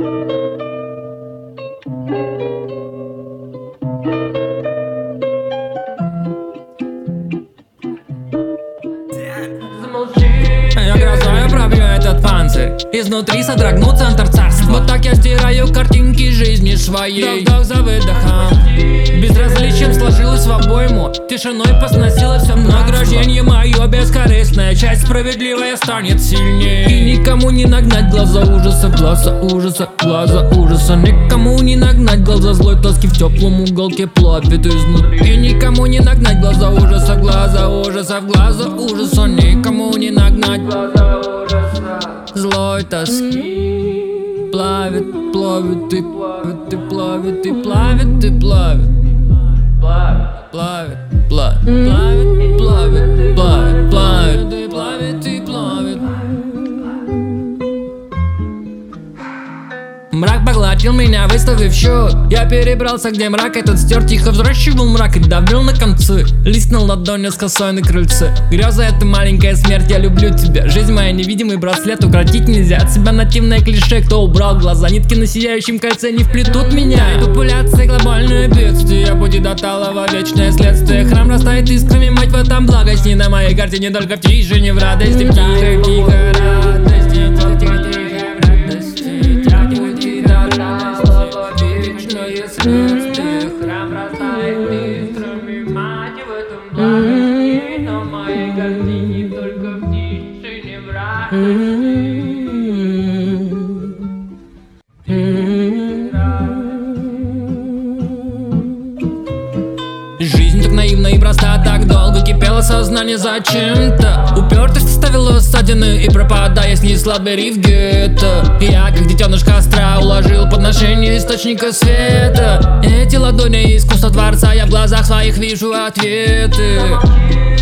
Я грозою пробью этот панцирь. Изнутри содрогну центр царства. Вот так я стираю картинки жизни своей. Вдох за выдохом. Безразличием в обойму. Тишиной посносило все Награждение. Мое бескорыстное Часть справедливая станет сильнее. И никому не нагнать глаза ужаса Глаза ужаса, глаза ужаса. Никому не нагнать глаза злой тоски В теплом уголке плавит изнутри. И никому не нагнать глаза ужаса Глаза ужаса, глаза ужаса. Никому не нагнать глаза Злой тоски Плавит, плавит и плавит и плавит и плавит и плавит, плавит, Мрак поглотил меня, выставив счет. Я перебрался, где мрак этот стер Тихо взращивал мрак и давил на концы Лист на ладони с косой на крыльце. Греза это маленькая смерть, я люблю тебя. Жизнь моя невидимый браслет, укротить нельзя От себя. Нативное клише, кто убрал глаза Нитки на сияющем кольце не вплетут меня. Популяция глобальное бедствие Пути до талого вечное следствие. Храм растает искрами, мать в этом благость Не на моей карте, не только в тишине, в радости в тихой Жизнь так наивна и проста, так долго кипело сознание зачем-то. Упертость оставила ссадины и пропадая снесла двери в гетто. Я, как детеныш костра, уложил подношение источника света. Эти ладони искусства творца, я в глазах своих вижу ответы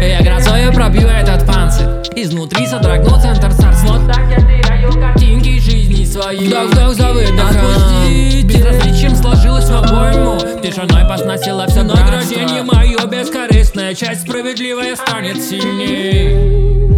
Я грозою пробью этот панцирь. Изнутри содрогну центр царства. Вот так я теряю картинки жизни своей Вдох-вдох за выдохом? Безразличием сложилось в обойму. Тишиной посносила все награждение мое бескорыстное. Часть справедливая станет сильней